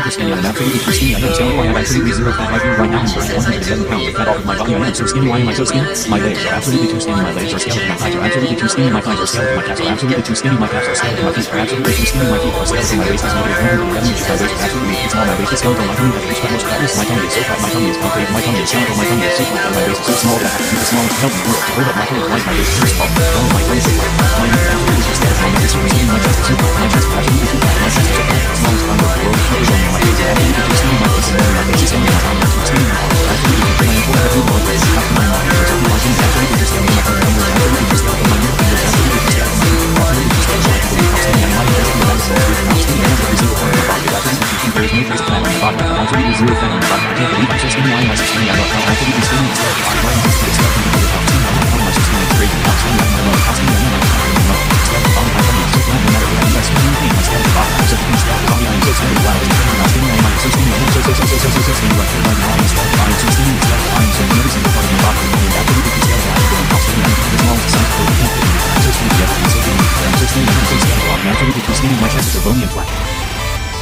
am skinny. I'm absolutely too skinny. I am so I have absolutely zero fat. Right now I'm burning 111 pounds of fat off of my body. I am so skinny. Why am I so skinny? My legs are absolutely too skinny. My legs are skeleton. My thighs are absolutely too skinny. My thighs are skeleton. My calves are absolutely too skinny. My calves are skeleton. My feet are absolutely too skinny. My feet are skeleton. My waist is negative 111 inches. My waist is absolutely too small. My waist is skeletal. My tummy has reached my most fatness. My tummy is so fat. My tummy is concave. My tummy is skeletal. My tummy is so flat. My waist is so small that I have to be the smallest help in the to hold up my whole life. My waist is too small. My tummy is so flat. My how skinny I am. The smallest size of the can't fit